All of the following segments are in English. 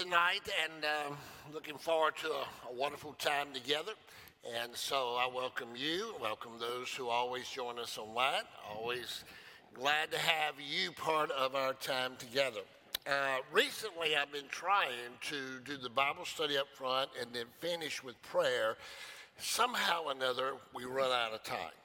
tonight and um, looking forward to a, a, wonderful time together. And so I welcome you, welcome those who always join us online. Always glad to have you part of our time together. Uh, recently, I've been trying to do the Bible study up front and then finish with prayer. Somehow or another, we run out of time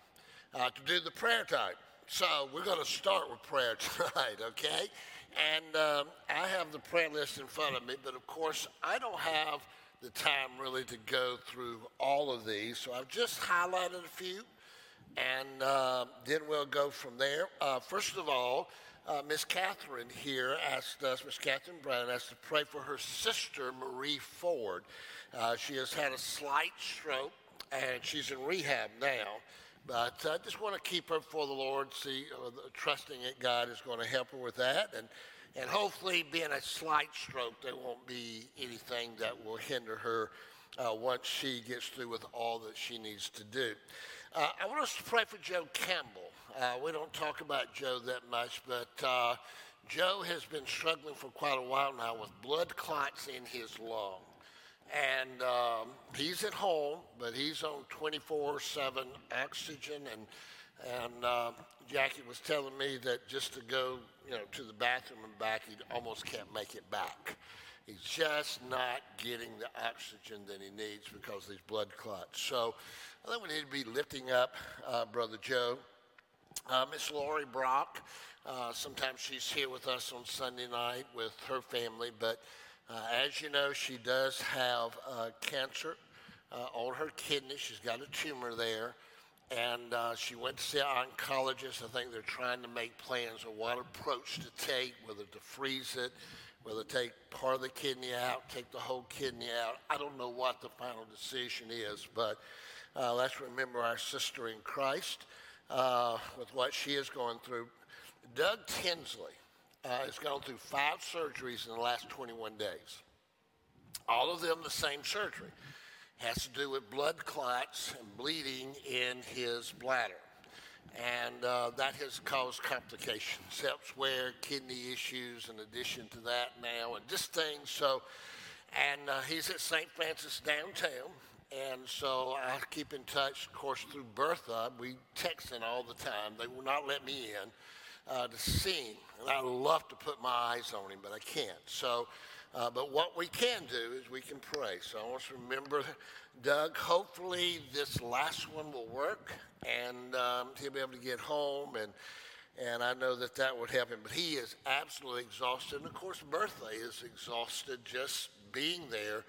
uh, to do the prayer time. So we're going to start with prayer tonight, okay? And um, I have the prayer list in front of me, but of course, I don't have the time really to go through all of these. So I've just highlighted a few, and uh, then we'll go from there. Uh, first of all, uh, Miss Catherine here asked us, Miss Catherine Brown asked to pray for her sister, Marie Ford. Uh, she has had a slight stroke, and she's in rehab now. But I just want to keep her before the Lord, see, uh, trusting that God is going to help her with that. And, and hopefully, being a slight stroke, there won't be anything that will hinder her uh, once she gets through with all that she needs to do. Uh, I want us to pray for Joe Campbell. Uh, we don't talk about Joe that much, but uh, Joe has been struggling for quite a while now with blood clots in his lung and um, he's at home, but he's on 24/7 oxygen. And and uh, Jackie was telling me that just to go, you know, to the bathroom and back, he almost can't make it back. He's just not getting the oxygen that he needs because of these blood clots. So I think we need to be lifting up uh, Brother Joe. Uh, Miss Lori Brock, uh, sometimes she's here with us on Sunday night with her family, but uh, as you know, she does have uh, cancer uh, on her kidney. She's got a tumor there. And uh, she went to see an oncologist. I think they're trying to make plans of what approach to take, whether to freeze it, whether to take part of the kidney out, take the whole kidney out. I don't know what the final decision is, but uh, let's remember our sister in Christ uh, with what she is going through. Doug Tinsley uh, has gone through five surgeries in the last 21 days. All of them the same surgery. Has to do with blood clots and bleeding in his bladder. And uh, that has caused complications elsewhere, kidney issues in addition to that now, and just things. So, and uh, he's at St. Francis downtown. And so I keep in touch, of course, through Bertha. We texting all the time. They will not let me in uh, to sing. And I love to put my eyes on him, but I can't. So, uh, but what we can do is we can pray. So I want to remember Doug. Hopefully, this last one will work, and um, he'll be able to get home. And and I know that that would help him. But he is absolutely exhausted. And of course, Bertha is exhausted just being there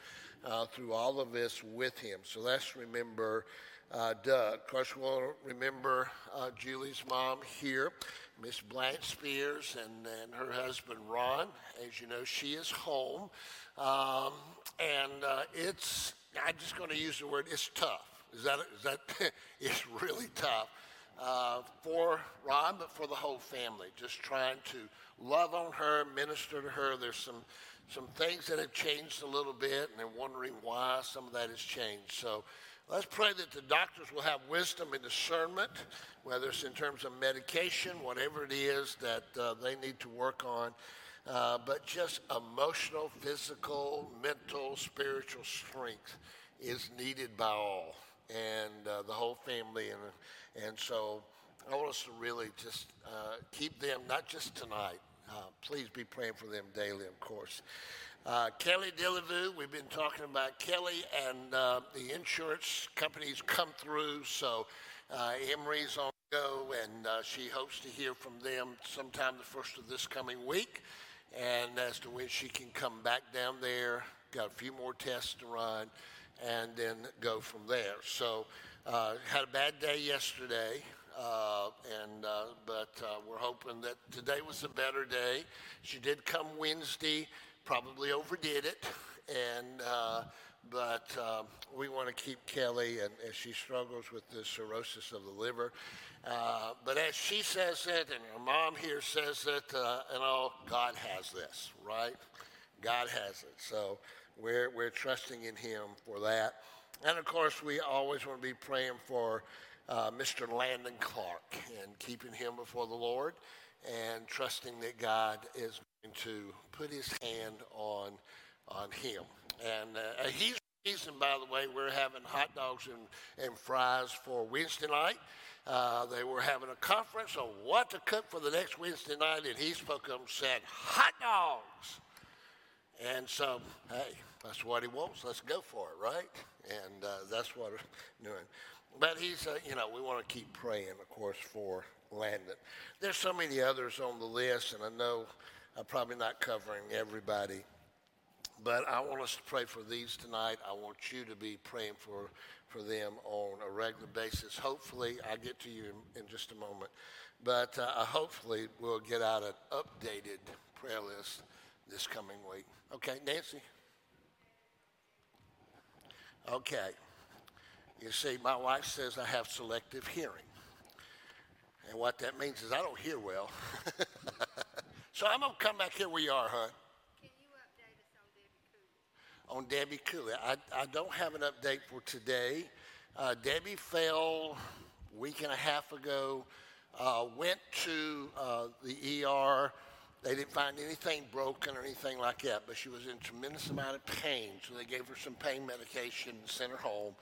uh, through all of this with him. So let's remember uh, Doug. Of course, we'll remember uh, Julie's mom here. Miss Blanche Spears and, and her husband Ron. As you know, she is home. Um, and uh, it's, I'm just going to use the word, it's tough. Is that, is that it's really tough uh, for Ron, but for the whole family. Just trying to love on her, minister to her. There's some, some things that have changed a little bit, and they're wondering why some of that has changed. So Let's pray that the doctors will have wisdom and discernment, whether it's in terms of medication, whatever it is that uh, they need to work on, uh, but just emotional, physical, mental, spiritual strength is needed by all and uh, the whole family. And, and so I want us to really just uh, keep them, not just tonight. Uh, please be praying for them daily, of course. Uh, Kelly Delavu, we've been talking about Kelly and uh, the insurance companies come through. So uh, Emery's on go, and uh, she hopes to hear from them sometime the first of this coming week. And as to when she can come back down there, got a few more tests to run, and then go from there. So uh, had a bad day yesterday. Uh, and uh, but uh, we're hoping that today was a better day. She did come Wednesday probably overdid it, and uh, but uh, we want to keep Kelly, and she struggles with the cirrhosis of the liver. Uh, but as she says it, and her mom here says it, uh, and all, God has this, right? God has it. So we're we're trusting in Him for that, and of course we always want to be praying for. Uh, Mr. Landon Clark and keeping him before the Lord and trusting that God is to put his hand on on him. And uh, he's reason, by the way, we're having hot dogs and, and fries for Wednesday night. Uh, they were having a conference on what to cook for the next Wednesday night, and he spoke up and said, hot dogs. And so, hey, that's what he wants. Let's go for it, right? And uh, that's what we're doing. But he's, uh, you know, we want to keep praying, of course, for Landon. There's so many others on the list, and I know I'm probably not covering everybody. But I want us to pray for these tonight. I want you to be praying for, for them on a regular basis. Hopefully, I'll get to you in, in just a moment. But uh, hopefully, we'll get out an updated prayer list this coming week. Okay, Nancy? Okay. You see, my wife says I have selective hearing. And what that means is I don't hear well. so I'm going to come back here where you are, huh? Can you update us on Debbie Cooley? On Debbie Cooley. I, I don't have an update for today. Uh, Debbie fell a week and a half ago, uh, went to uh, the ER. They didn't find anything broken or anything like that, but she was in tremendous amount of pain, so they gave her some pain medication and sent her home.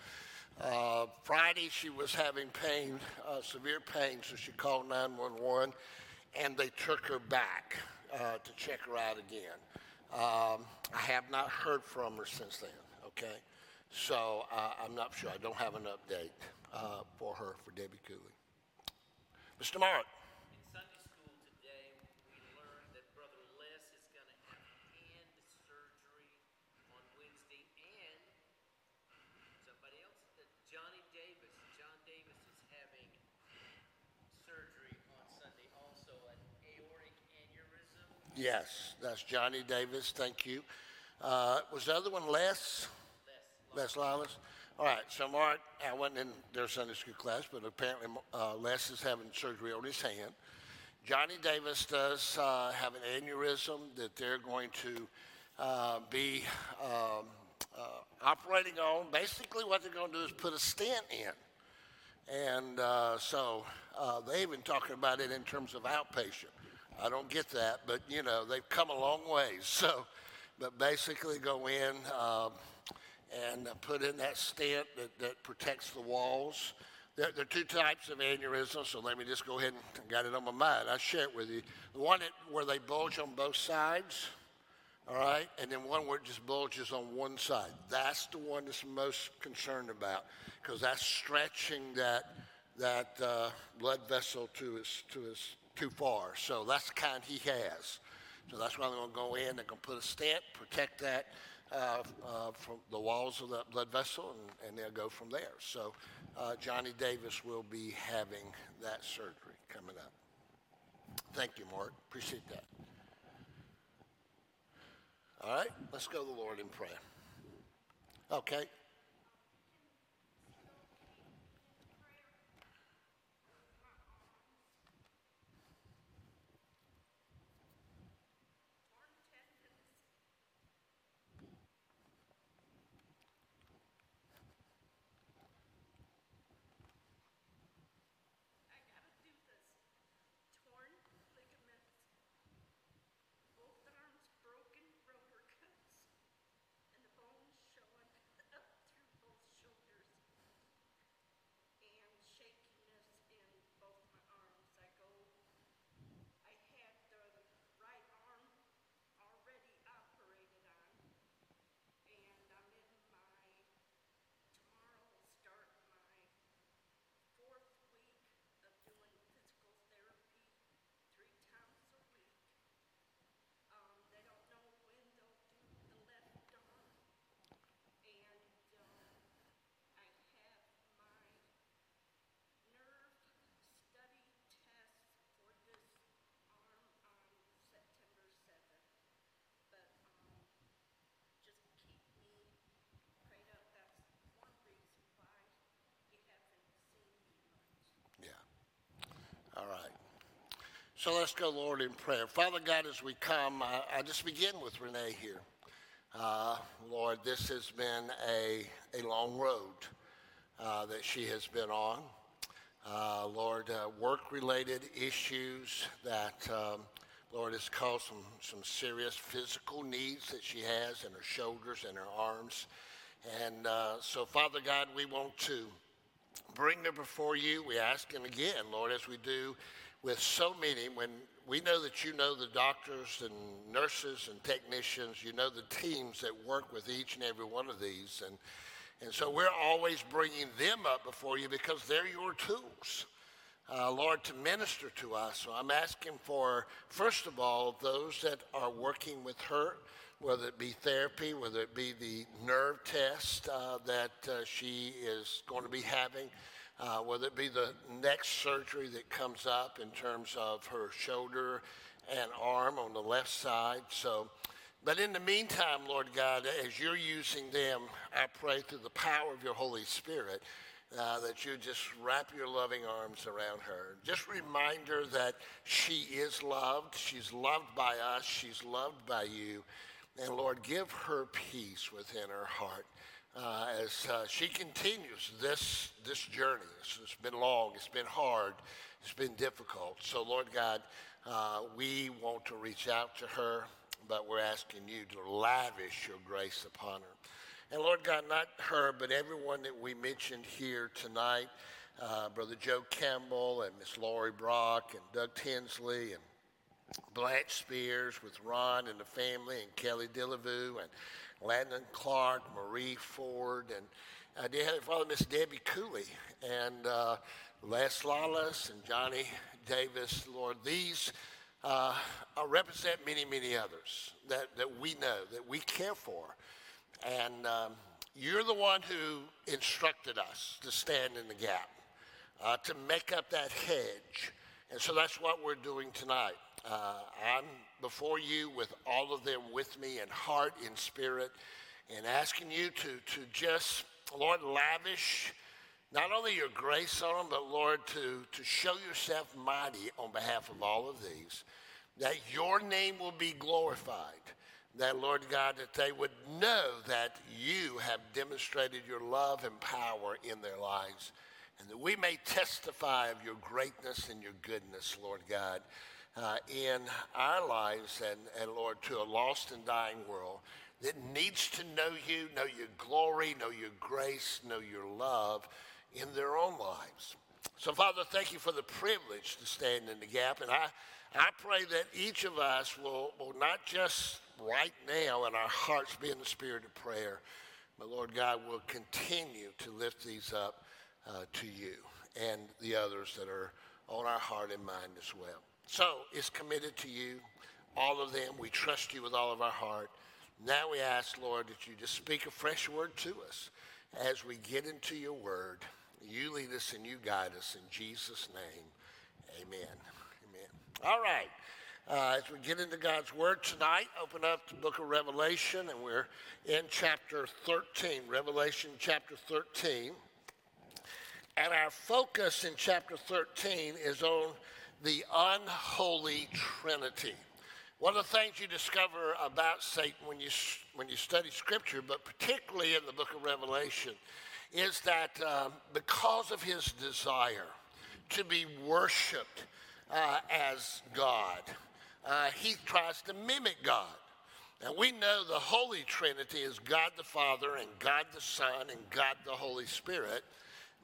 Uh, Friday, she was having pain, uh, severe pain, so she called 911 and they took her back uh, to check her out again. Um, I have not heard from her since then, okay? So uh, I'm not sure. I don't have an update uh, for her, for Debbie Cooley. Mr. Mark. Yes, that's Johnny Davis. Thank you. Uh, was the other one Les? Les Lilas? All right, so Mark, I went in their Sunday school class, but apparently uh, Les is having surgery on his hand. Johnny Davis does uh, have an aneurysm that they're going to uh, be um, uh, operating on. Basically, what they're going to do is put a stent in. And uh, so they've been talking about it in terms of outpatient. I don't get that, but you know, they've come a long ways. So, but basically go in um, and put in that stent that, that protects the walls. There, there, are two types of aneurysms, so let me just go ahead and got it on my mind. I'll share it with you. The one that, where they bulge on both sides, all right, and then one where it just bulges on one side. That's the one that's most concerned about because that's stretching that, that uh, blood vessel to his, to his too far. So that's the kind he has. So that's why they're going to go in. They're going to put a stent, protect that uh, uh, from the walls of the blood vessel, and, and they'll go from there. So uh, Johnny Davis will be having that surgery coming up. Thank you, Mark. Appreciate that. All right, let's go to the Lord in prayer. Okay. All right. So let's go, Lord, in prayer. Father God, as we come, I, I just begin with Renee here. Uh, Lord, this has been a, a long road uh, that she has been on. Uh, Lord, uh, work related issues that, um, Lord, has caused some, some serious physical needs that she has in her shoulders and her arms. And uh, so, Father God, we want to bring her before you. We ask him again, Lord, as we do with so many, when we know that you know the doctors and nurses and technicians, you know the teams that work with each and every one of these. And, and so we're always bringing them up before you because they're your tools uh, Lord, to minister to us. So I'm asking for, first of all, those that are working with her, whether it be therapy, whether it be the nerve test uh, that uh, she is going to be having, uh, whether it be the next surgery that comes up in terms of her shoulder and arm on the left side. So, but in the meantime, Lord God, as you're using them, I pray through the power of your Holy Spirit uh, that you just wrap your loving arms around her. Just remind her that she is loved. She's loved by us. She's loved by you. And Lord, give her peace within her heart uh, as uh, she continues this, this journey. It's, it's been long, it's been hard, it's been difficult. So, Lord God, uh, we want to reach out to her, but we're asking you to lavish your grace upon her. And Lord God, not her, but everyone that we mentioned here tonight, uh, Brother Joe Campbell and Miss Lori Brock and Doug Tinsley and Blanche Spears with Ron and the family and Kelly Dillevue and Landon Clark, Marie Ford, and uh, dear Heavenly Father, Miss Debbie Cooley and uh, Les Lawless and Johnny Davis. Lord, these uh, represent many, many others that, that we know, that we care for. And um, you're the one who instructed us to stand in the gap, uh, to make up that hedge. And so that's what we're doing tonight. Uh, I'm before you with all of them with me in heart, in spirit, and asking you to, to just, Lord, lavish not only your grace on them, but Lord, to, to show yourself mighty on behalf of all of these, that your name will be glorified that, Lord God, that they would know that you have demonstrated your love and power in their lives, and that we may testify of your greatness and your goodness, Lord God, uh, in our lives and, and, Lord, to a lost and dying world that needs to know you, know your glory, know your grace, know your love in their own lives. So, Father, thank you for the privilege to stand in the gap, and I, I pray that each of us will, will not just right now in our hearts be in the spirit of prayer. But Lord God, will continue to lift these up uh, to you and the others that are on our heart and mind as well. So it's committed to you, all of them. We trust you with all of our heart. Now we ask, Lord, that you just speak a fresh word to us as we get into your word. You lead us and you guide us in Jesus' name. Amen. Amen. All right. Uh, as we get into God's Word tonight, open up the book of Revelation, and we're in chapter 13, Revelation chapter 13. And our focus in chapter 13 is on the unholy Trinity. One of the things you discover about Satan when you, when you study Scripture, but particularly in the book of Revelation, is that um, because of his desire to be worshiped uh, as God, uh, he tries to mimic God. And we know the Holy Trinity is God the Father and God the Son and God the Holy Spirit.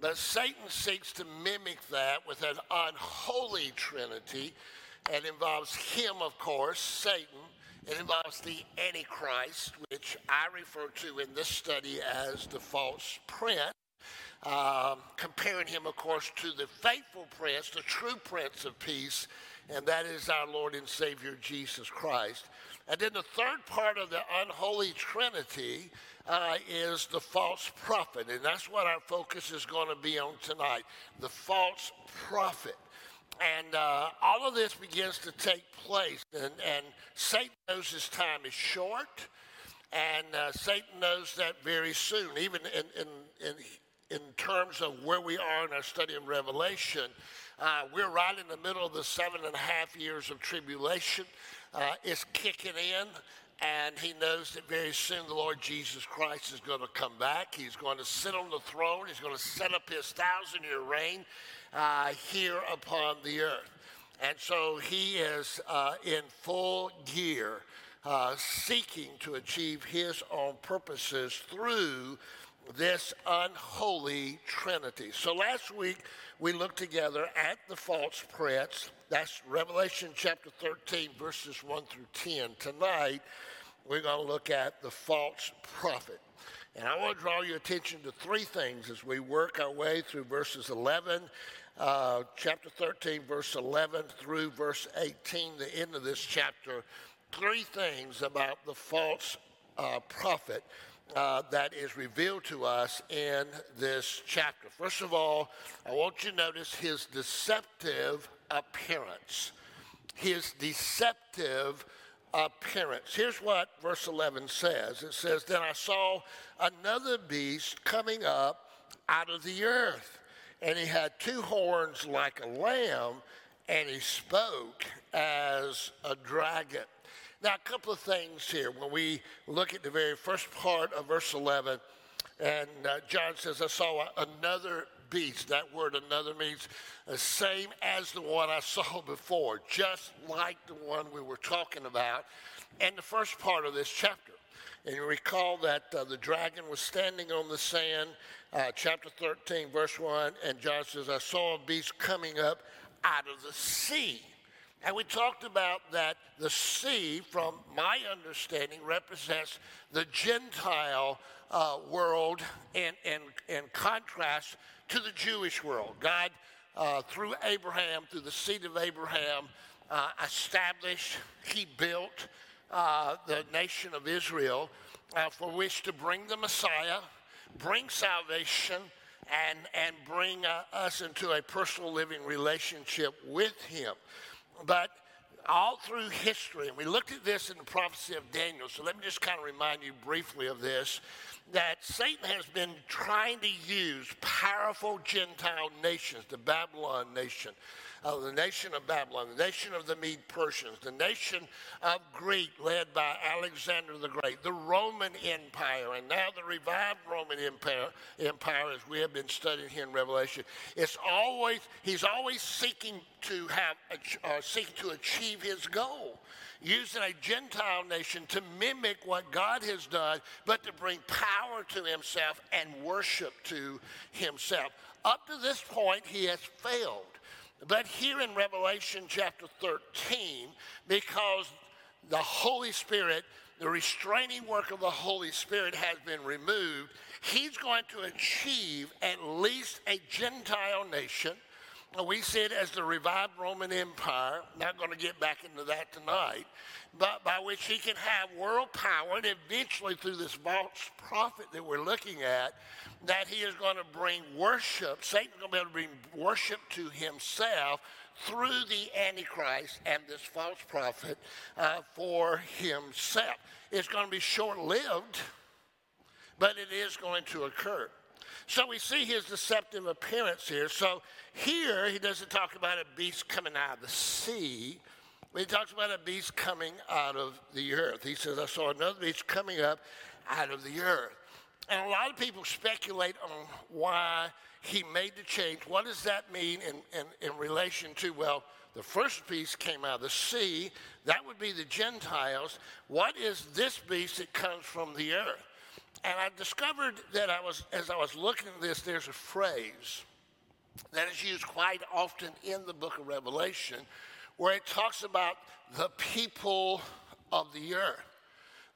But Satan seeks to mimic that with an unholy Trinity. It involves him, of course, Satan. It involves the Antichrist, which I refer to in this study as the false prince. Um, comparing him, of course, to the faithful prince, the true prince of peace, and that is our Lord and Savior Jesus Christ. And then the third part of the unholy trinity uh, is the false prophet, and that's what our focus is going to be on tonight the false prophet. And uh, all of this begins to take place, and, and Satan knows his time is short, and uh, Satan knows that very soon, even in, in, in, in terms of where we are in our study of Revelation. Uh, we're right in the middle of the seven and a half years of tribulation. Uh, it's kicking in, and he knows that very soon the Lord Jesus Christ is going to come back. He's going to sit on the throne, he's going to set up his thousand year reign uh, here upon the earth. And so he is uh, in full gear, uh, seeking to achieve his own purposes through this unholy trinity. So last week we looked together at the false prince. That's Revelation chapter 13, verses 1 through 10. Tonight we're going to look at the false prophet. And I want to draw your attention to three things as we work our way through verses 11 uh, chapter 13, verse 11 through verse 18, the end of this chapter, three things about the false uh, prophet uh, that is revealed to us in this chapter. First of all, I want you to notice his deceptive appearance. His deceptive appearance. Here's what verse 11 says it says, Then I saw another beast coming up out of the earth and he had two horns like a lamb, and he spoke as a dragon. Now, a couple of things here. When we look at the very first part of verse 11, and uh, John says, I saw another beast. That word another means the same as the one I saw before, just like the one we were talking about in the first part of this chapter. And you recall that uh, the dragon was standing on the sand, uh, chapter 13, verse 1, and John says, I saw a beast coming up out of the sea. And we talked about that the sea, from my understanding, represents the Gentile uh, world in, in, in contrast to the Jewish world. God, uh, through Abraham, through the seed of Abraham, uh, established, he built, uh, the nation of Israel uh, for which to bring the Messiah, bring salvation, and, and bring uh, us into a personal living relationship with Him. But all through history, and we looked at this in the prophecy of Daniel, so let me just kind of remind you briefly of this that Satan has been trying to use powerful Gentile nations, the Babylon nation, uh, the nation of Babylon, the nation of the Mede Persians, the nation of Greek led by Alexander the Great, the Roman Empire, and now the revived Roman Empire, empire as we have been studying here in Revelation. It's always, he's always seeking to have, uh, seeking to achieve his goal using a Gentile nation to mimic what God has done, but to bring power to himself and worship to himself. Up to this point, he has failed. But here in Revelation chapter 13, because the Holy Spirit, the restraining work of the Holy Spirit has been removed, he's going to achieve at least a Gentile nation we see it as the revived Roman Empire. Not going to get back into that tonight, but by which he can have world power, and eventually through this false prophet that we're looking at, that he is going to bring worship. Satan's going to be able to bring worship to himself through the Antichrist and this false prophet uh, for himself. It's going to be short lived, but it is going to occur. So we see his deceptive appearance here. So here he doesn't talk about a beast coming out of the sea, but he talks about a beast coming out of the earth. He says, I saw another beast coming up out of the earth. And a lot of people speculate on why he made the change. What does that mean in, in, in relation to, well, the first beast came out of the sea. That would be the Gentiles. What is this beast that comes from the earth? And I discovered that I was, as I was looking at this, there's a phrase that is used quite often in the book of Revelation where it talks about the people of the earth,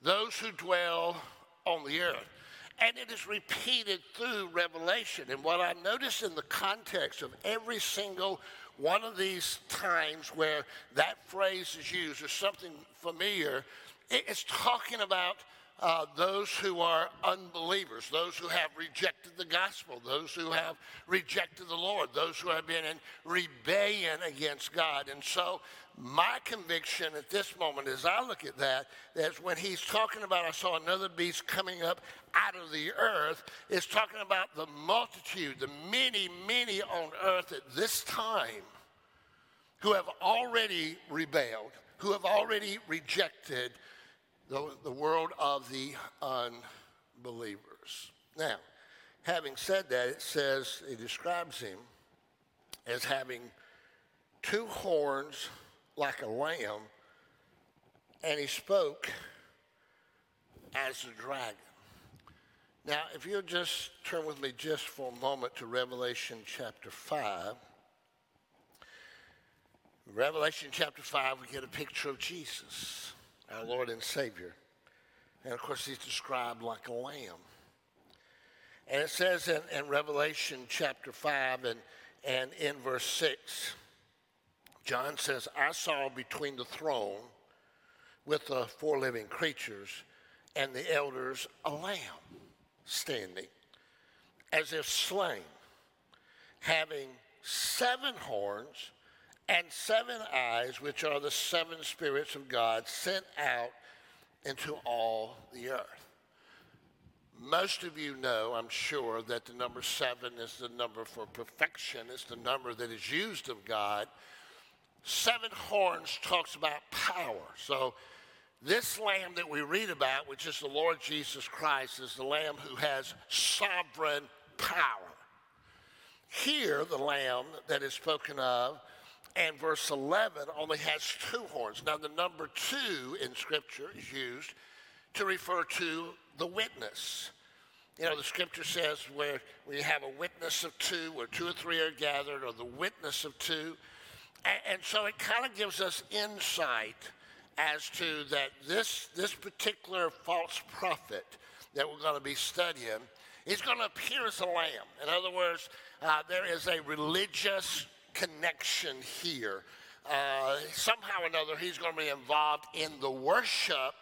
those who dwell on the earth. And it is repeated through Revelation. And what I notice in the context of every single one of these times where that phrase is used or something familiar, it's talking about uh, those who are unbelievers, those who have rejected the gospel, those who have rejected the Lord, those who have been in rebellion against God. And so, my conviction at this moment, as I look at that, is when he's talking about, I saw another beast coming up out of the earth, is talking about the multitude, the many, many on earth at this time who have already rebelled, who have already rejected the, the world of the unbelievers. Now, having said that, it says, it describes him as having two horns like a lamb, and he spoke as a dragon. Now, if you'll just turn with me just for a moment to Revelation chapter 5. Revelation chapter 5, we get a picture of Jesus, our Lord and Savior. And of course, he's described like a lamb. And it says in, in Revelation chapter 5 and, and in verse 6, John says, I saw between the throne with the four living creatures and the elders a lamb standing as if slain, having seven horns and seven eyes, which are the seven spirits of God sent out into all the earth. Most of you know, I'm sure, that the number seven is the number for perfection. It's the number that is used of God. Seven horns talks about power. So, this lamb that we read about, which is the Lord Jesus Christ, is the lamb who has sovereign power. Here, the lamb that is spoken of and verse 11 only has two horns. Now, the number two in Scripture is used to refer to the witness. You know, the Scripture says where we have a witness of two, where two or three are gathered, or the witness of two. And, and so it kind of gives us insight as to that this, this particular false prophet that we're going to be studying is going to appear as a lamb. In other words, uh, there is a religious connection here. Uh, somehow or another, he's going to be involved in the worship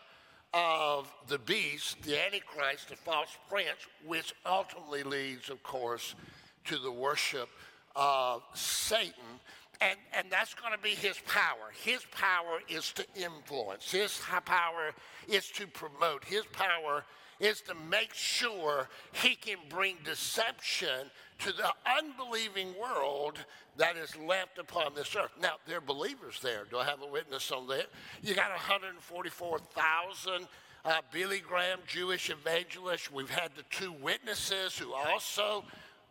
of the beast, the Antichrist, the false prince, which ultimately leads, of course, to the worship of Satan. And, and that's going to be his power. His power is to influence, his power is to promote, his power is to make sure he can bring deception to the unbelieving world that is left upon this earth. Now, there are believers there. Do I have a witness on that? You got 144,000 uh, Billy Graham Jewish evangelists. We've had the two witnesses who also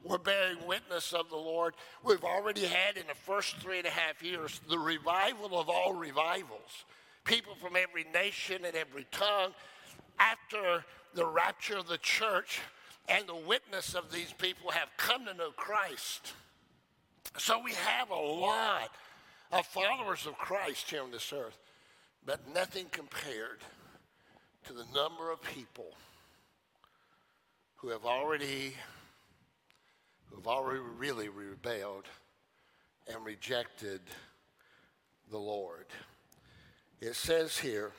were bearing witness of the Lord. We've already had in the first three and a half years the revival of all revivals. People from every nation and every tongue. After the rapture of the church and the witness of these people have come to know Christ. So we have a lot of followers of Christ here on this earth, but nothing compared to the number of people who have already who have already really rebelled and rejected the Lord. It says here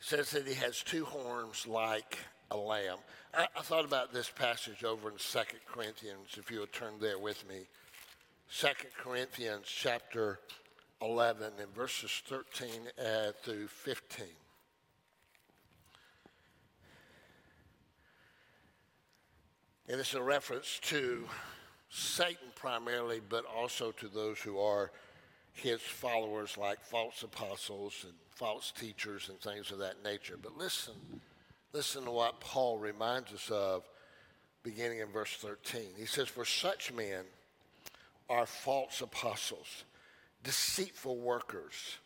says that he has two horns like a lamb. I, I thought about this passage over in Second Corinthians, if you would turn there with me. Second Corinthians chapter 11 and verses 13 uh, through 15. And it's a reference to Satan primarily, but also to those who are his followers, like false apostles and false teachers and things of that nature. But listen, listen to what Paul reminds us of beginning in verse 13. He says, For such men are false apostles, deceitful workers,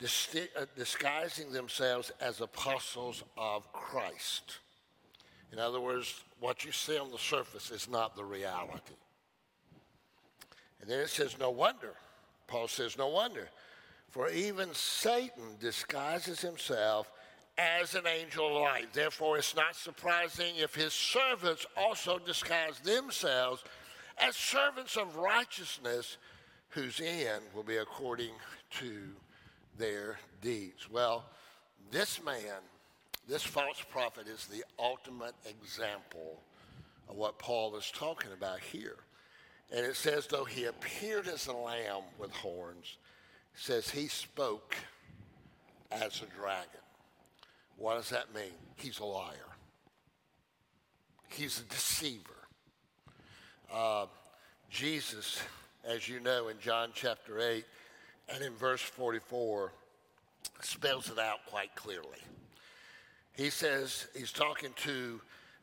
uh, disguising themselves as apostles of Christ. In other words, what you see on the surface is not the reality. And then it says, No wonder. Paul says, No wonder for even Satan disguises himself as an angel of light. Therefore, it's not surprising if his servants also disguise themselves as servants of righteousness, whose end will be according to their deeds. Well, this man, this false prophet, is the ultimate example of what Paul is talking about here. And it says, though he appeared as a lamb with horns, says he spoke as a dragon. What does that mean? He's a liar. He's a deceiver. Uh, Jesus, as you know, in John chapter 8 and in verse 44, spells it out quite clearly. He says, he's talking to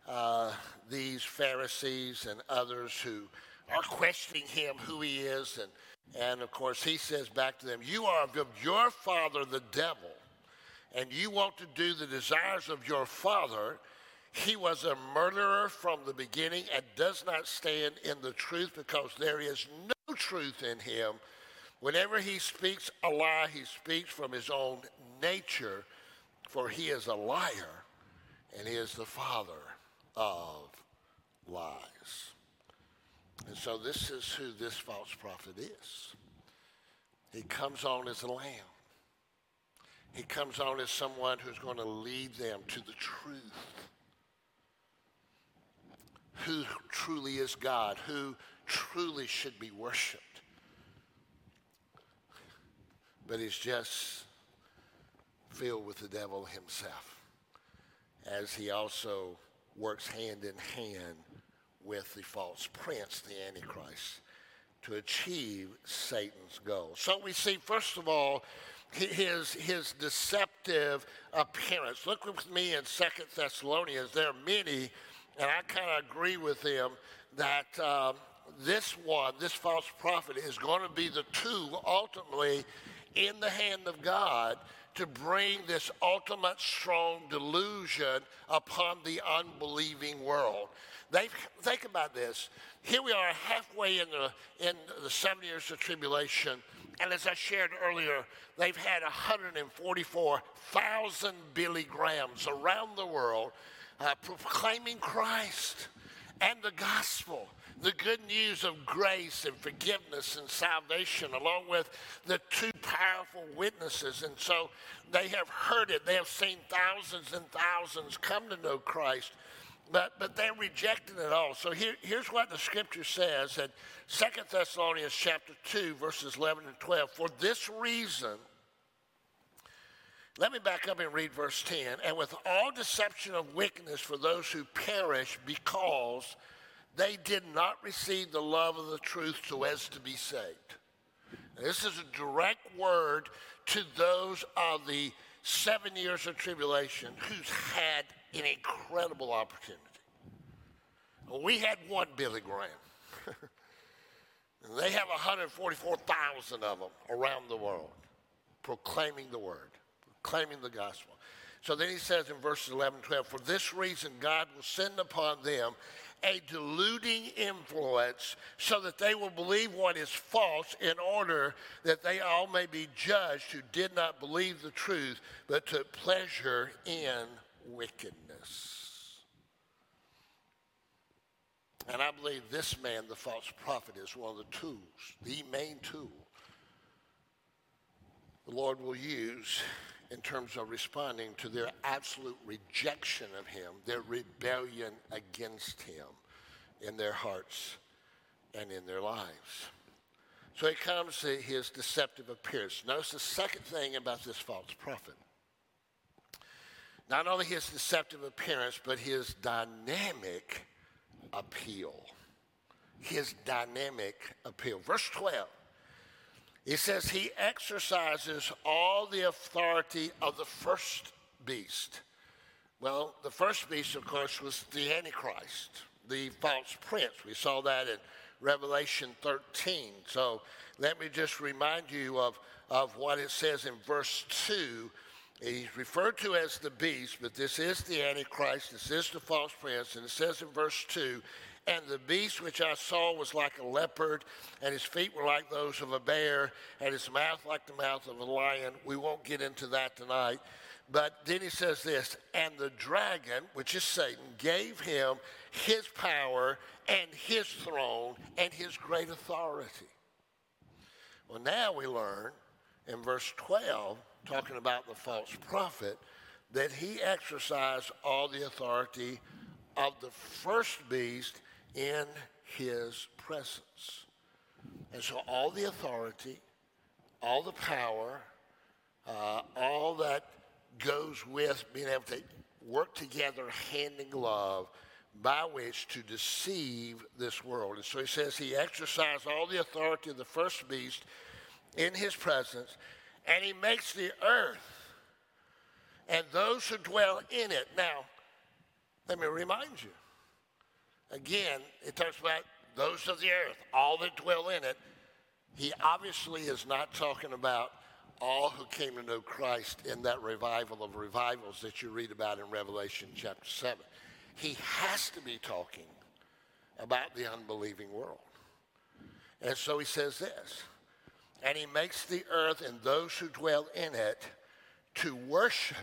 uh, these Pharisees and others who are questioning him who he is. And, and of course, he says back to them, You are of your father, the devil, and you want to do the desires of your father. He was a murderer from the beginning and does not stand in the truth because there is no truth in him. Whenever he speaks a lie, he speaks from his own nature, for he is a liar and he is the father of lies. And so this is who this false prophet is. He comes on as a lamb. He comes on as someone who's going to lead them to the truth who truly is God, who truly should be worshiped. But he's just filled with the devil himself, as he also works hand in hand with the false prince, the Antichrist, to achieve Satan's goal. So we see, first of all, his, his deceptive appearance. Look with me in Second Thessalonians. There are many and I kind of agree with them, that um, this one, this false prophet, is going to be the tool ultimately in the hand of God to bring this ultimate strong delusion upon the unbelieving world. They think about this. Here we are halfway in the in the seven years of tribulation, and as I shared earlier, they've had 144,000 Billy Grahams around the world uh, proclaiming Christ and the gospel, the good news of grace and forgiveness and salvation, along with the two powerful witnesses. And so they have heard it. They have seen thousands and thousands come to know Christ, but, but they're rejecting it all. So here, here's what the scripture says in 2 Thessalonians chapter 2, verses 11 and 12. For this reason, let me back up and read verse 10. And with all deception of wickedness for those who perish because they did not receive the love of the truth so as to be saved. this is a direct word to those of the seven years of tribulation who's had an incredible opportunity. We had one Billy Graham. they have 144,000 of them around the world proclaiming the word proclaiming the gospel. So then he says in verses 11 and 12, For this reason, God will send upon them a deluding influence so that they will believe what is false in order that they all may be judged who did not believe the truth but took pleasure in wickedness. And I believe this man, the false prophet, is one of the tools, the main tool the Lord will use in terms of responding to their absolute rejection of him, their rebellion against him in their hearts and in their lives. So it comes to his deceptive appearance. Notice the second thing about this false prophet. Not only his deceptive appearance, but his dynamic appeal. His dynamic appeal. Verse 12 he says he exercises all the authority of the first beast. Well, the first beast, of course, was the Antichrist, the false prince. We saw that in Revelation 13. So let me just remind you of, of what it says in verse 2. He's referred to as the beast, but this is the Antichrist, this is the false prince, and it says in verse 2 and the beast which I saw was like a leopard, and his feet were like those of a bear, and his mouth like the mouth of a lion. We won't get into that tonight. But then he says this, and the dragon, which is Satan, gave him his power and his throne and his great authority. Well, now we learn in verse 12, talking about the false prophet, that he exercised all the authority of the first beast in his presence. And so all the authority, all the power, uh, all that goes with being able to work together hand in glove by which to deceive this world. And so he says he exercised all the authority of the first beast in his presence, and he makes the earth and those who dwell in it. Now, let me remind you Again, it talks about those of the earth, all that dwell in it, he obviously is not talking about all who came to know Christ in that revival of revivals that you read about in Revelation chapter 7. He has to be talking about the unbelieving world. And so he says this And he makes the earth and those who dwell in it to worship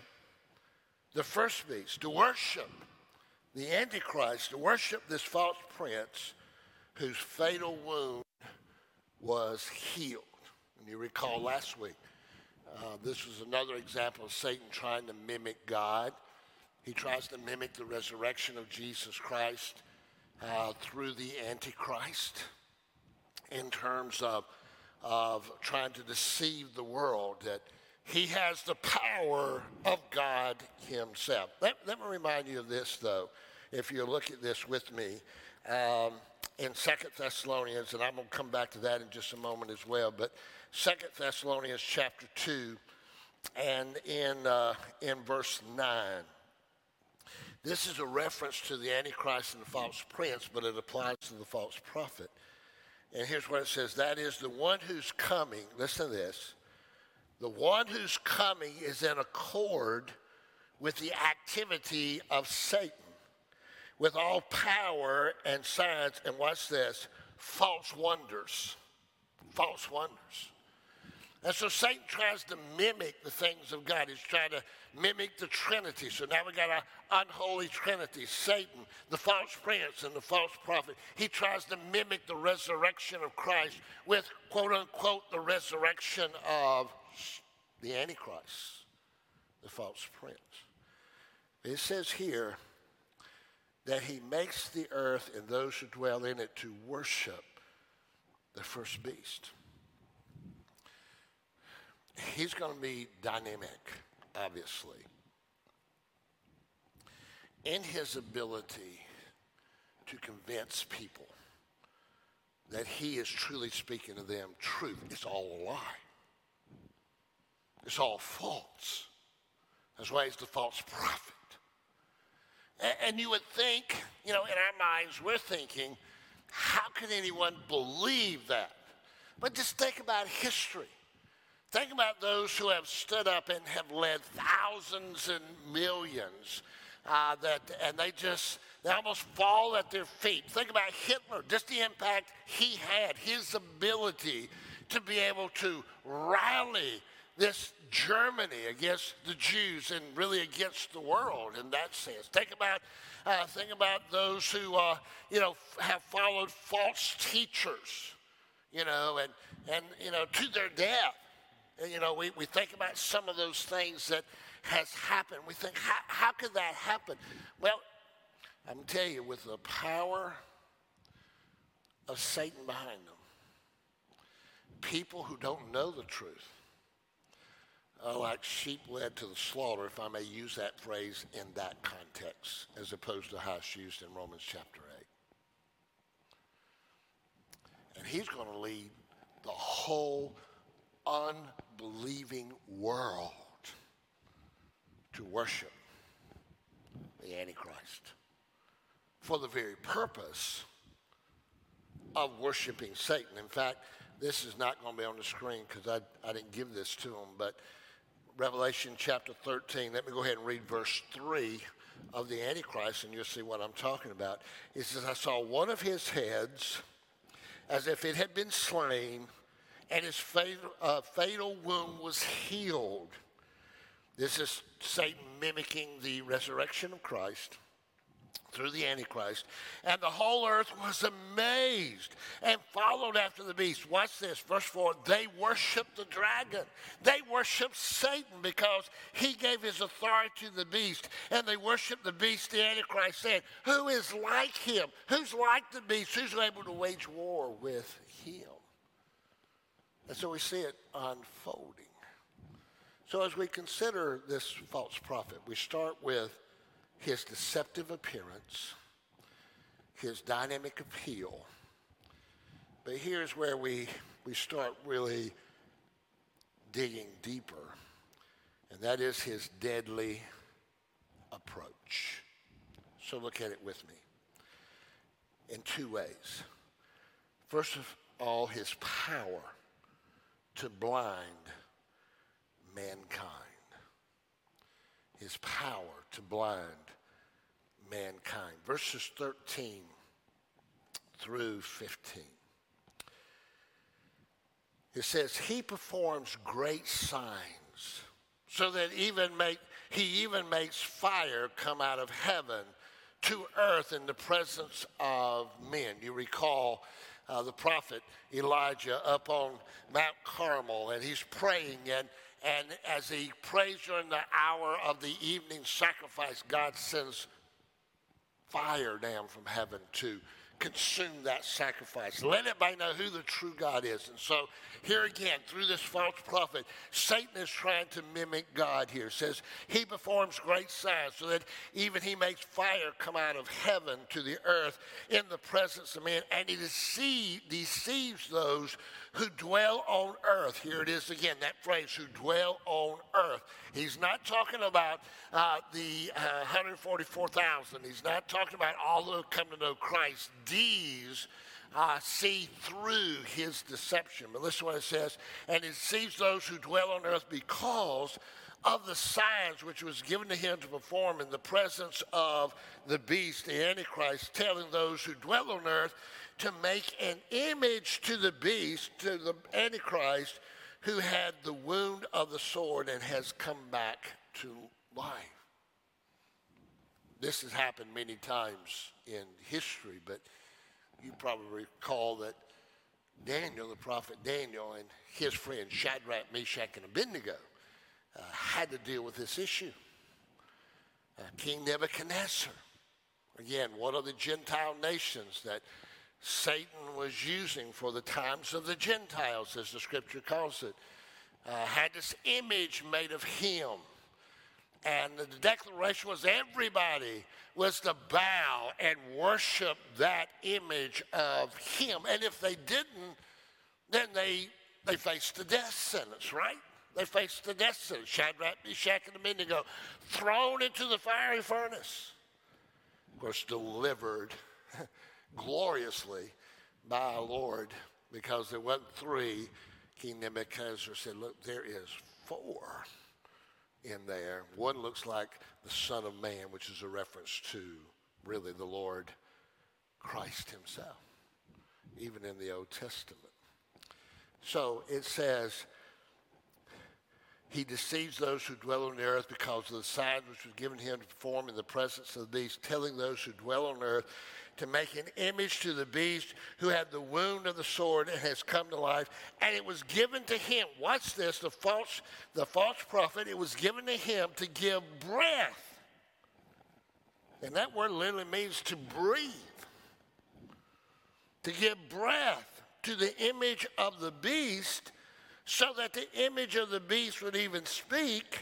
the first beast, to worship the Antichrist, to worship this false prince whose fatal wound was healed. And you recall last week, uh, this was another example of Satan trying to mimic God. He tries to mimic the resurrection of Jesus Christ uh, through the Antichrist in terms of, of trying to deceive the world that he has the power of God himself. Let, let me remind you of this, though, if you look at this with me. Um, in Second Thessalonians, and I'm going to come back to that in just a moment as well, but Second Thessalonians chapter 2 and in, uh, in verse 9. This is a reference to the Antichrist and the false prince, but it applies to the false prophet. And here's what it says that is the one who's coming, listen to this, the one who's coming is in accord with the activity of Satan, with all power and signs, and watch this, false wonders. False wonders. And so Satan tries to mimic the things of God. He's trying to mimic the Trinity. So now we got an unholy Trinity Satan, the false prince, and the false prophet. He tries to mimic the resurrection of Christ with, quote unquote, the resurrection of the Antichrist, the false prince. It says here that he makes the earth and those who dwell in it to worship the first beast he's going to be dynamic, obviously, in his ability to convince people that he is truly speaking to them truth. It's all a lie. It's all false. That's why he's the false prophet. And, you would think, you know, in our minds, we're thinking, how can anyone believe that? But just think about history. Think about those who have stood up and have led thousands and millions uh, that, and they just, they almost fall at their feet. Think about Hitler, just the impact he had, his ability to be able to rally this Germany against the Jews and really against the world in that sense. Think about, uh, think about those who, uh, you know, have followed false teachers, you know, and, and, you know, to their death you know, we, we think about some of those things that has happened. We think, how, how could that happen? Well, I'm going to tell you, with the power of Satan behind them, people who don't know the truth are like sheep led to the slaughter, if I may use that phrase in that context, as opposed to how it's used in Romans chapter 8. And he's going to lead the whole unbelieving world to worship the Antichrist for the very purpose of worshiping Satan. In fact, this is not going to be on the screen because I, I didn't give this to him, but Revelation chapter 13, let me go ahead and read verse 3 of the Antichrist, and you'll see what I'm talking about. It says, I saw one of his heads as if it had been slain and his fatal, uh, fatal wound was healed. This is Satan mimicking the resurrection of Christ through the Antichrist. And the whole earth was amazed and followed after the beast. Watch this, verse 4. They worshiped the dragon. They worshiped Satan because he gave his authority to the beast. And they worshiped the beast, the Antichrist, saying, Who is like him? Who's like the beast? Who's able to wage war with him? And so we see it unfolding. So as we consider this false prophet, we start with his deceptive appearance, his dynamic appeal. But here's where we, we start really digging deeper, and that is his deadly approach. So look at it with me in two ways. First of all, his power to blind mankind. His power to blind mankind. Verses 13 through 15. It says, He performs great signs so that even make, He even makes fire come out of heaven to earth in the presence of men. You recall uh, the prophet Elijah up on Mount Carmel, and he's praying, and and as he prays during the hour of the evening sacrifice, God sends fire down from heaven to consume that sacrifice. Let everybody know who the true God is. And so here again, through this false prophet, Satan is trying to mimic God here. It says he performs great signs so that even he makes fire come out of heaven to the earth in the presence of men, and he deceive, deceives those who dwell on earth. Here it is again, that phrase, who dwell on earth. He's not talking about uh, the uh, 144,000. He's not talking about all who come to know Christ. These uh, see through his deception. But listen to what it says. And it sees those who dwell on earth because of the signs which was given to him to perform in the presence of the beast, the Antichrist, telling those who dwell on earth to make an image to the beast, to the Antichrist, who had the wound of the sword and has come back to life. This has happened many times in history, but you probably recall that Daniel, the prophet Daniel, and his friend Shadrach, Meshach, and Abednego uh, had to deal with this issue. Uh, King Nebuchadnezzar, again, one of the Gentile nations that Satan was using for the times of the Gentiles, as the scripture calls it, uh, had this image made of him. And the declaration was everybody was to bow and worship that image of him. And if they didn't, then they, they faced the death sentence, right? They faced the death sentence. Shadrach, Meshach, and Abednego thrown into the fiery furnace. Of course, delivered gloriously by our Lord because there wasn't three. King Nebuchadnezzar said, Look, there is four in there. One looks like the Son of Man, which is a reference to really the Lord Christ Himself, even in the Old Testament. So it says, he deceives those who dwell on the earth because of the signs which was given him to perform in the presence of these, telling those who dwell on earth to make an image to the beast who had the wound of the sword and has come to life. And it was given to him. Watch this, the false, the false prophet, it was given to him to give breath. And that word literally means to breathe. To give breath to the image of the beast so that the image of the beast would even speak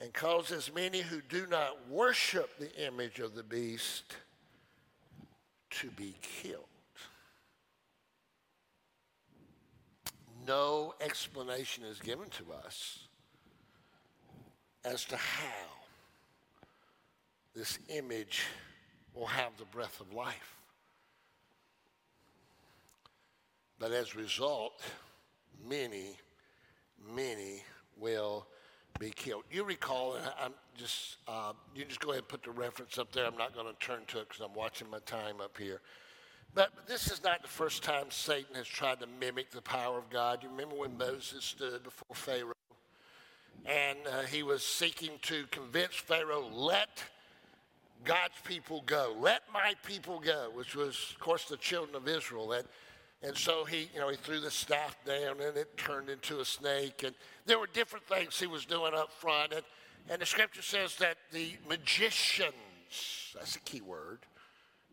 and cause as many who do not worship the image of the beast to be killed. No explanation is given to us as to how this image will have the breath of life. But as a result, many, many will be killed. You recall, I'm just, uh, you just go ahead and put the reference up there. I'm not going to turn to it because I'm watching my time up here. But, this is not the first time Satan has tried to mimic the power of God. You remember when Moses stood before Pharaoh and uh, he was seeking to convince Pharaoh, let God's people go, let my people go, which was, of course, the children of Israel. That and so he, you know, he threw the staff down and it turned into a snake. And there were different things he was doing up front. And, and the scripture says that the magicians, that's a key word,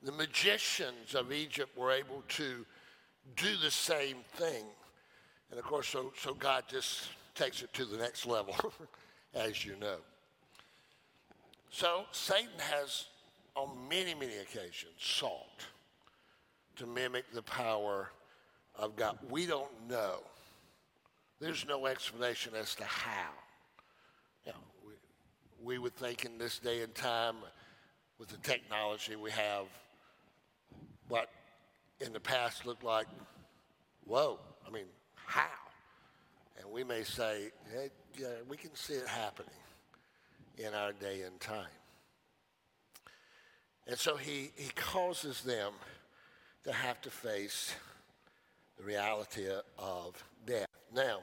the magicians of Egypt were able to do the same thing. And of course, so, so God just takes it to the next level, as you know. So Satan has, on many, many occasions, sought to mimic the power of God. We don't know. There's no explanation as to how. You know, we, we would think in this day and time, with the technology we have, what in the past looked like, whoa, I mean, how? And we may say, hey, yeah, we can see it happening in our day and time. And so he, he causes them to have to face the reality of death. Now,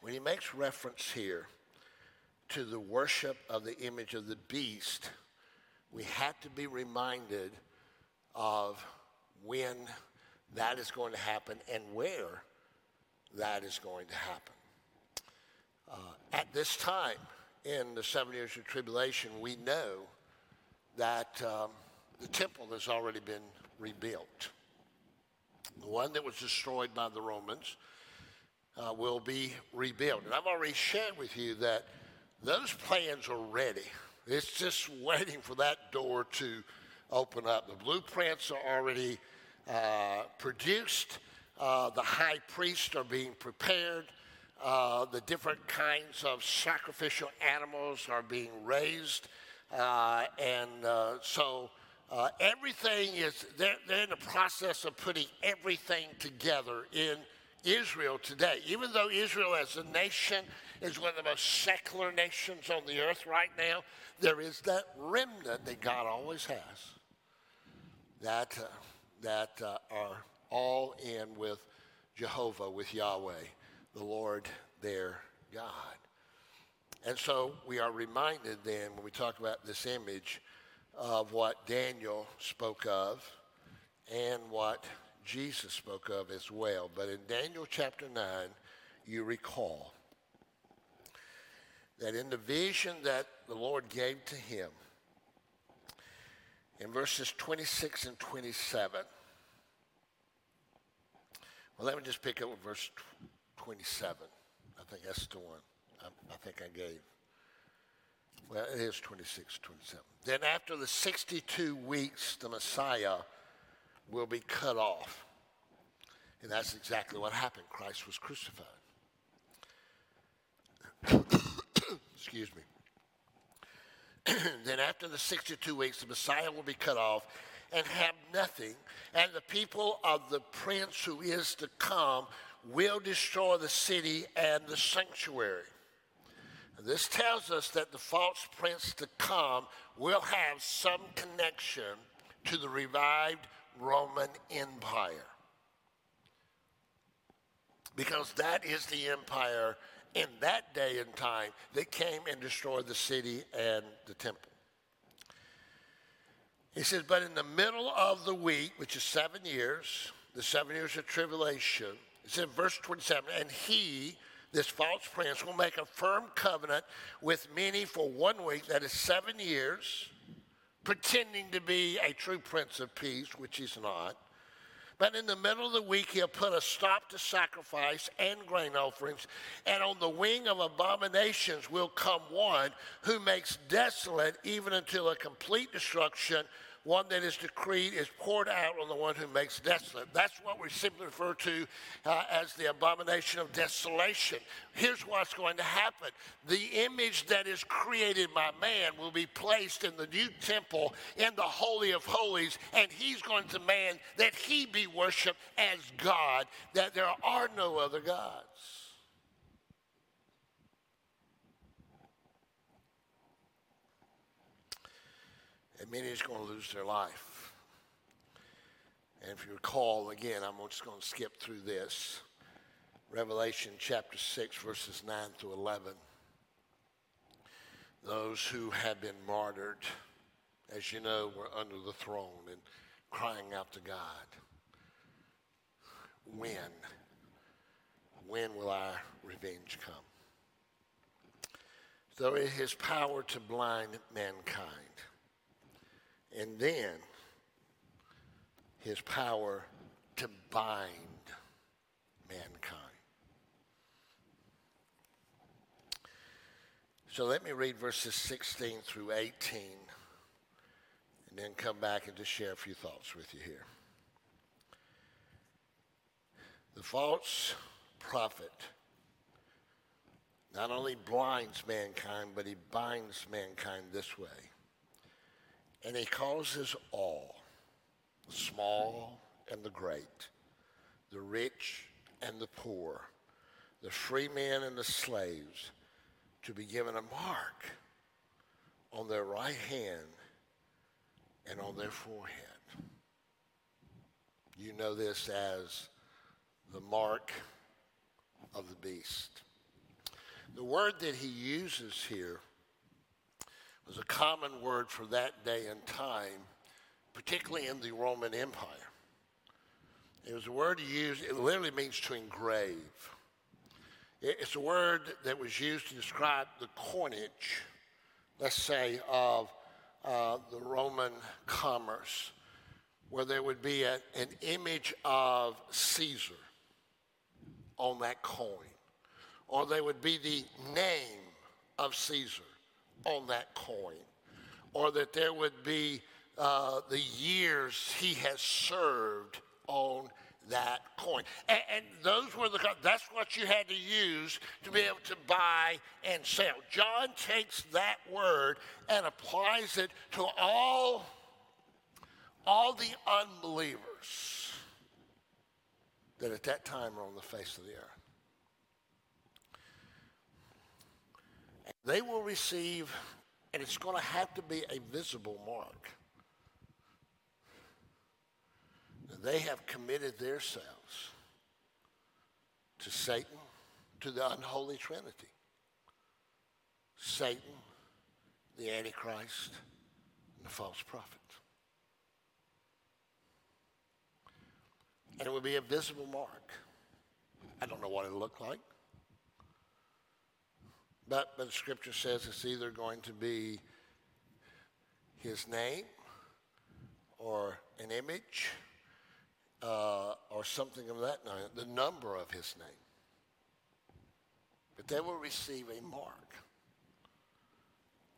when he makes reference here to the worship of the image of the beast, we have to be reminded of when that is going to happen and where that is going to happen. Uh, at this time in the seven years of tribulation, we know that um, the temple has already been rebuilt. The one that was destroyed by the Romans uh, will be rebuilt. And I've already shared with you that those plans are ready. It's just waiting for that door to open up. The blueprints are already uh, produced. Uh, the high priests are being prepared. Uh, the different kinds of sacrificial animals are being raised. Uh, and uh, so uh, everything is, they're, they're in the process of putting everything together in Israel today. Even though Israel as a nation is one of the most secular nations on the earth right now, there is that remnant that God always has that, uh, that uh, are all in with Jehovah, with Yahweh, the Lord their God. And so we are reminded then when we talk about this image of what Daniel spoke of and what Jesus spoke of as well. But in Daniel chapter 9, you recall that in the vision that the Lord gave to him, in verses 26 and 27, well, let me just pick up with verse 27. I think that's the one I, I think I gave. Well, it is 26, 27. Then after the 62 weeks, the Messiah will be cut off. And that's exactly what happened. Christ was crucified. Excuse me. then after the 62 weeks, the Messiah will be cut off and have nothing. And the people of the prince who is to come will destroy the city and the sanctuary. This tells us that the false prince to come will have some connection to the revived Roman Empire. Because that is the empire in that day and time that came and destroyed the city and the temple. He says, but in the middle of the week, which is seven years, the seven years of tribulation, it's in verse 27, and he, this false prince, will make a firm covenant with many for one week, that is seven years, pretending to be a true prince of peace, which he's not. But in the middle of the week, he'll put a stop to sacrifice and grain offerings. And on the wing of abominations will come one who makes desolate even until a complete destruction one that is decreed is poured out on the one who makes desolate. That's what we simply refer to uh, as the abomination of desolation. Here's what's going to happen the image that is created by man will be placed in the new temple in the Holy of Holies, and he's going to demand that he be worshiped as God, that there are no other gods. And many is going to lose their life. And if you recall, again, I'm just going to skip through this. Revelation chapter 6, verses 9 through 11. Those who had been martyred, as you know, were under the throne and crying out to God. When? When will our revenge come? So it is power to blind mankind and then his power to bind mankind. So let me read verses 16 through 18 and then come back and just share a few thoughts with you here. The false prophet not only blinds mankind, but he binds mankind this way and he causes all, the small and the great, the rich and the poor, the free men and the slaves, to be given a mark on their right hand and on their forehead. You know this as the mark of the beast. The word that he uses here was a common word for that day and time, particularly in the Roman Empire. It was a word used, it literally means to engrave. It's a word that was used to describe the coinage, let's say, of uh, the Roman commerce, where there would be a, an image of Caesar on that coin, or there would be the name of Caesar on that coin, or that there would be uh, the years he has served on that coin. And, and, those were the, that's what you had to use to be able to buy and sell. John takes that word and applies it to all, all the unbelievers that at that time were on the face of the earth. They will receive, and it's going to have to be a visible mark. They have committed themselves to Satan, to the unholy trinity. Satan, the Antichrist, and the false prophet. And it will be a visible mark. I don't know what it'll look like. But, but the scripture says it's either going to be his name or an image uh, or something of that nature, the number of his name. But they will receive a mark.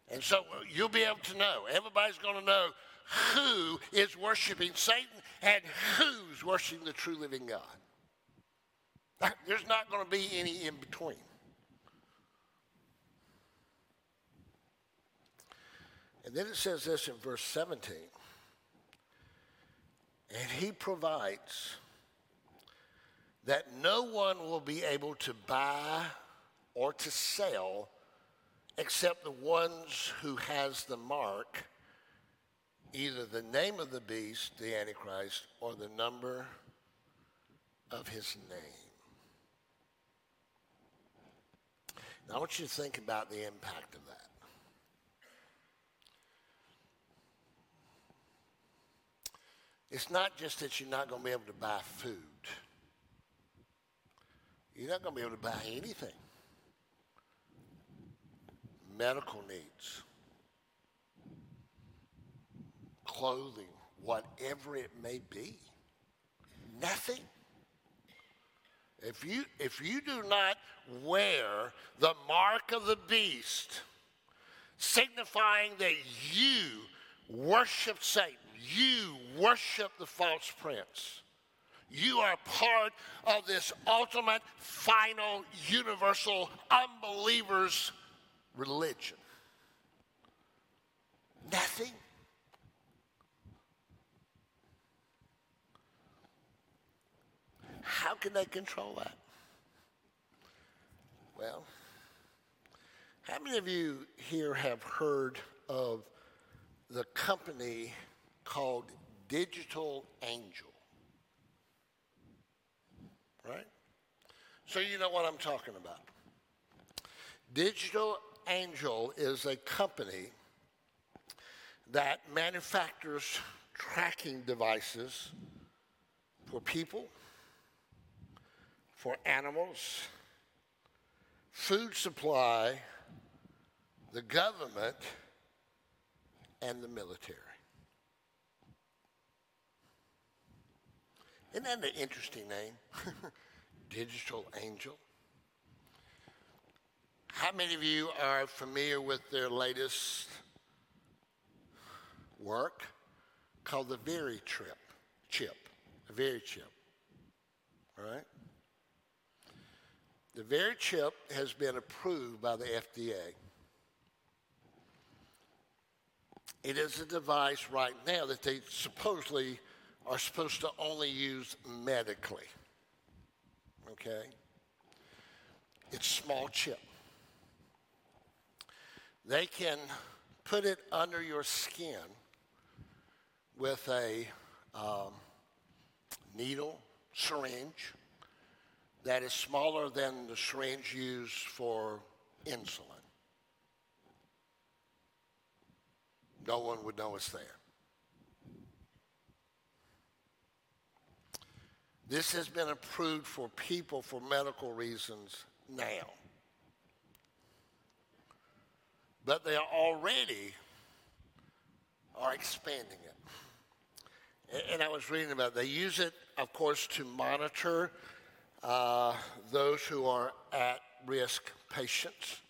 And so you'll be able to know. Everybody's going to know who is worshiping Satan and who's worshiping the true living God. There's not going to be any in between. And then it says this in verse 17 and he provides that no one will be able to buy or to sell except the ones who has the mark either the name of the beast the antichrist or the number of his name. Now i want you to think about the impact of that It's not just that you're not going to be able to buy food. You're not going to be able to buy anything. Medical needs, clothing, whatever it may be. Nothing. If you, if you do not wear the mark of the beast, signifying that you worship Satan, you worship the false prince. You are part of this ultimate, final, universal, unbelievers' religion. Nothing. How can they control that? Well, how many of you here have heard of the company called Digital Angel. Right? So you know what I'm talking about. Digital Angel is a company that manufactures tracking devices for people, for animals, food supply, the government, and the military. Isn't that an interesting name? Digital Angel. How many of you are familiar with their latest work called the Very Trip chip? The VeriChip. All right? The VeriChip has been approved by the FDA. It is a device right now that they supposedly are supposed to only use medically. Okay? It's small chip. They can put it under your skin with a um, needle syringe that is smaller than the syringe used for insulin. No one would know it's there. This has been approved for people for medical reasons now. But they are already are expanding it. And I was reading about it. They use it, of course, to monitor uh, those who are at risk patients.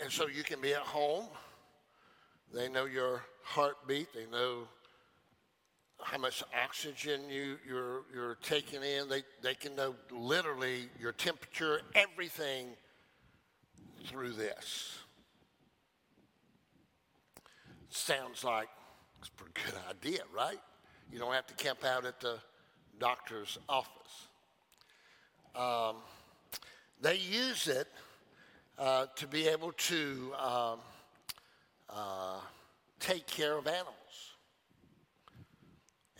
And so you can be at home. They know your heartbeat. They know how much oxygen you, you're, you're taking in. They, they can know literally your temperature, everything through this. Sounds like it's a pretty good idea, right? You don't have to camp out at the doctor's office. Um, they use it uh, to be able to um, uh, take care of animals.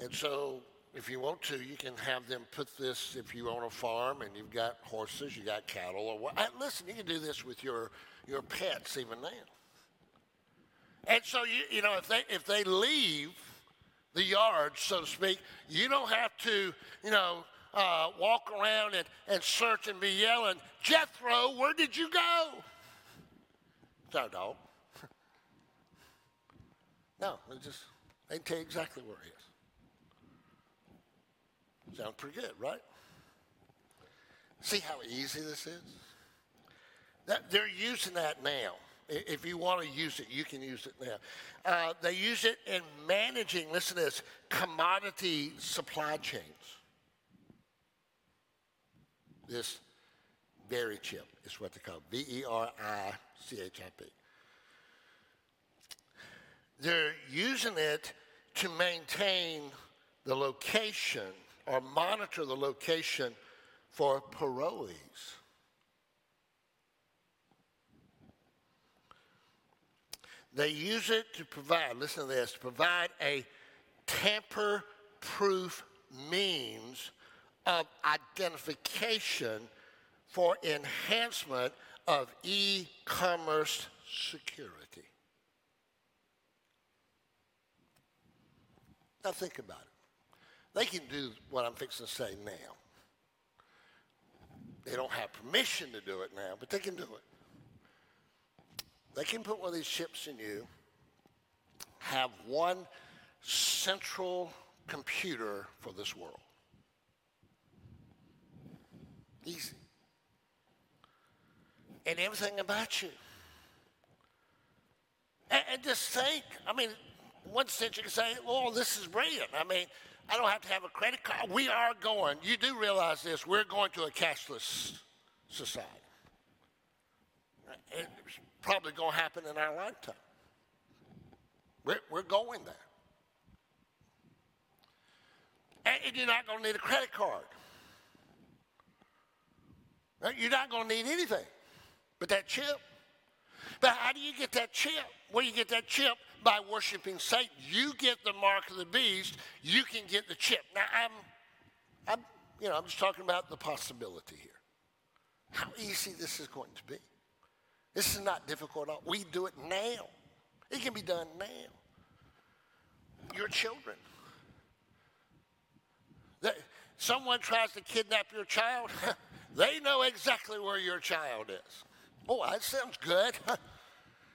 And so, if you want to, you can have them put this, if you own a farm and you've got horses, you got cattle, or what. Listen, you can do this with your, your pets even now. And so, you, you know, if they, if they leave the yard, so to speak, you don't have to, you know, uh, walk around and, and search and be yelling, Jethro, where did you go? It's our dog. no, they just, they tell you exactly where he is. Sounds pretty good, right? See how easy this is? That, they're using that now. If you want to use it, you can use it now. Uh, they use it in managing, listen to this, commodity supply chains this VeriChip is what they call it, V-E-R-I-C-H-I-P. They're using it to maintain the location or monitor the location for parolees. They use it to provide, listen to this, to provide a tamper proof means of identification for enhancement of e commerce security. Now, think about it. They can do what I'm fixing to say now. They don't have permission to do it now, but they can do it. They can put one of these chips in you, have one central computer for this world. Easy. And everything about you. And, and just think, I mean, one sense you can say, oh, this is brilliant. I mean, I don't have to have a credit card. We are going, you do realize this, we're going to a cashless society. It's probably going to happen in our lifetime. We're, we're going there. And you're not going to need a credit card. You're not going to need anything but that chip. But how do you get that chip? Well, you get that chip by worshiping Satan. You get the mark of the beast, you can get the chip. Now, I'm, I'm, you know, I'm just talking about the possibility here. How easy this is going to be. This is not difficult at all. We do it now. It can be done now. Your children. Someone tries to kidnap your child. They know exactly where your child is. Oh, that sounds good.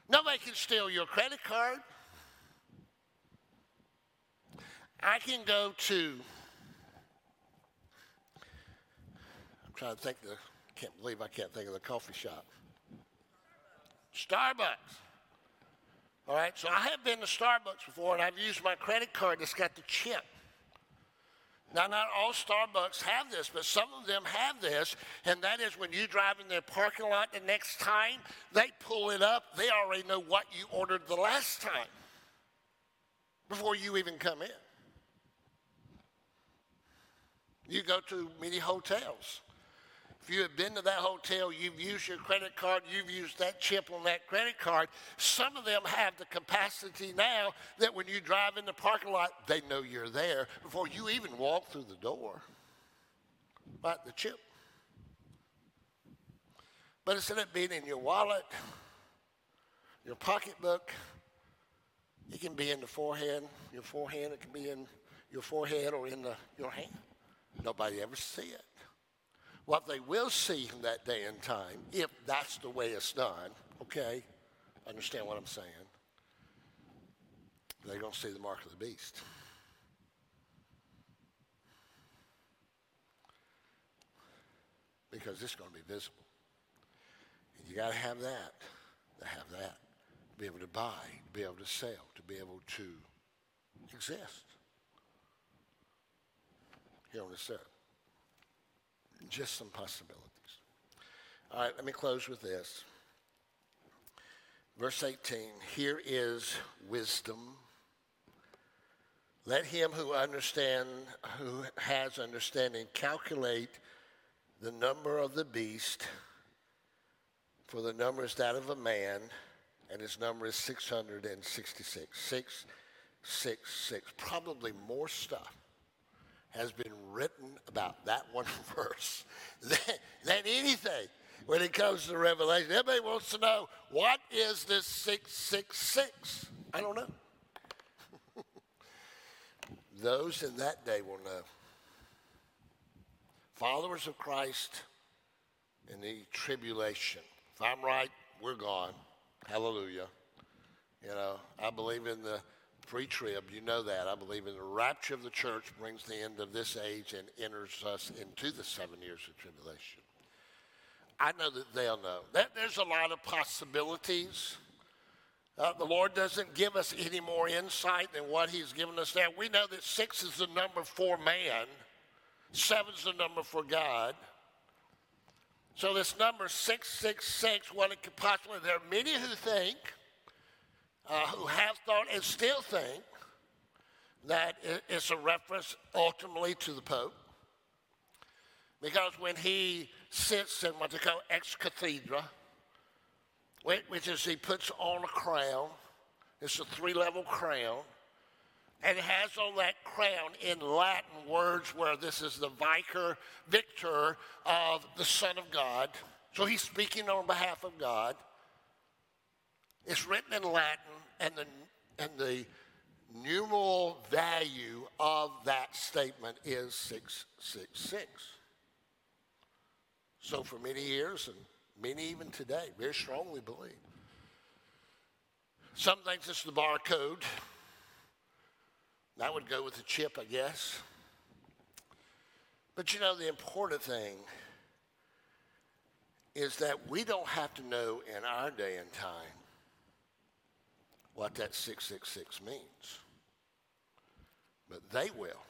Nobody can steal your credit card. I can go to, I'm trying to think, the, can't believe I can't think of the coffee shop. Starbucks. All right, so I have been to Starbucks before and I've used my credit card that's got the chip. Now, not all Starbucks have this, but some of them have this, and that is when you drive in their parking lot the next time, they pull it up. They already know what you ordered the last time before you even come in. You go to many hotels, if you have been to that hotel, you've used your credit card, you've used that chip on that credit card. Some of them have the capacity now that when you drive in the parking lot, they know you're there before you even walk through the door. Right, the chip. But instead of being in your wallet, your pocketbook, it can be in the forehead, your forehead, it can be in your forehead or in the, your hand. Nobody ever see it. What they will see in that day and time, if that's the way it's done, okay, understand what I'm saying, they're going to see the mark of the beast. Because it's going to be visible. And you got to have that to have that, to be able to buy, to be able to sell, to be able to exist here on this earth. Just some possibilities. All right, let me close with this. Verse 18 Here is wisdom. Let him who understand, who has understanding, calculate the number of the beast, for the number is that of a man, and his number is 666. 666. Probably more stuff has been written about that one verse than, anything when it comes to Revelation. Everybody wants to know what is this 666? I don't know. Those in that day will know. Followers of Christ in the tribulation. If I'm right, we're gone. Hallelujah. You know, I believe in the pre-trib, you know that. I believe in the rapture of the church brings the end of this age and enters us into the seven years of tribulation. I know that they'll know. That, there's a lot of possibilities. Uh, the Lord doesn't give us any more insight than what He's given us there. We know that six is the number for man, seven is the number for God. So this number 666, what it could possibly, there are many who think uh, who have thought and still think that it's a reference ultimately to the Pope. Because when he sits in what they call ex cathedra, which is he puts on a crown, it's a three level crown, and has on that crown in Latin words where this is the vicar victor of the Son of God. So he's speaking on behalf of God. It's written in Latin, and the, and the numeral value of that statement is 666. So, for many years, and many even today, very strongly believe. Some think it's the barcode. That would go with the chip, I guess. But you know, the important thing is that we don't have to know in our day and time what that 666 means. But they will.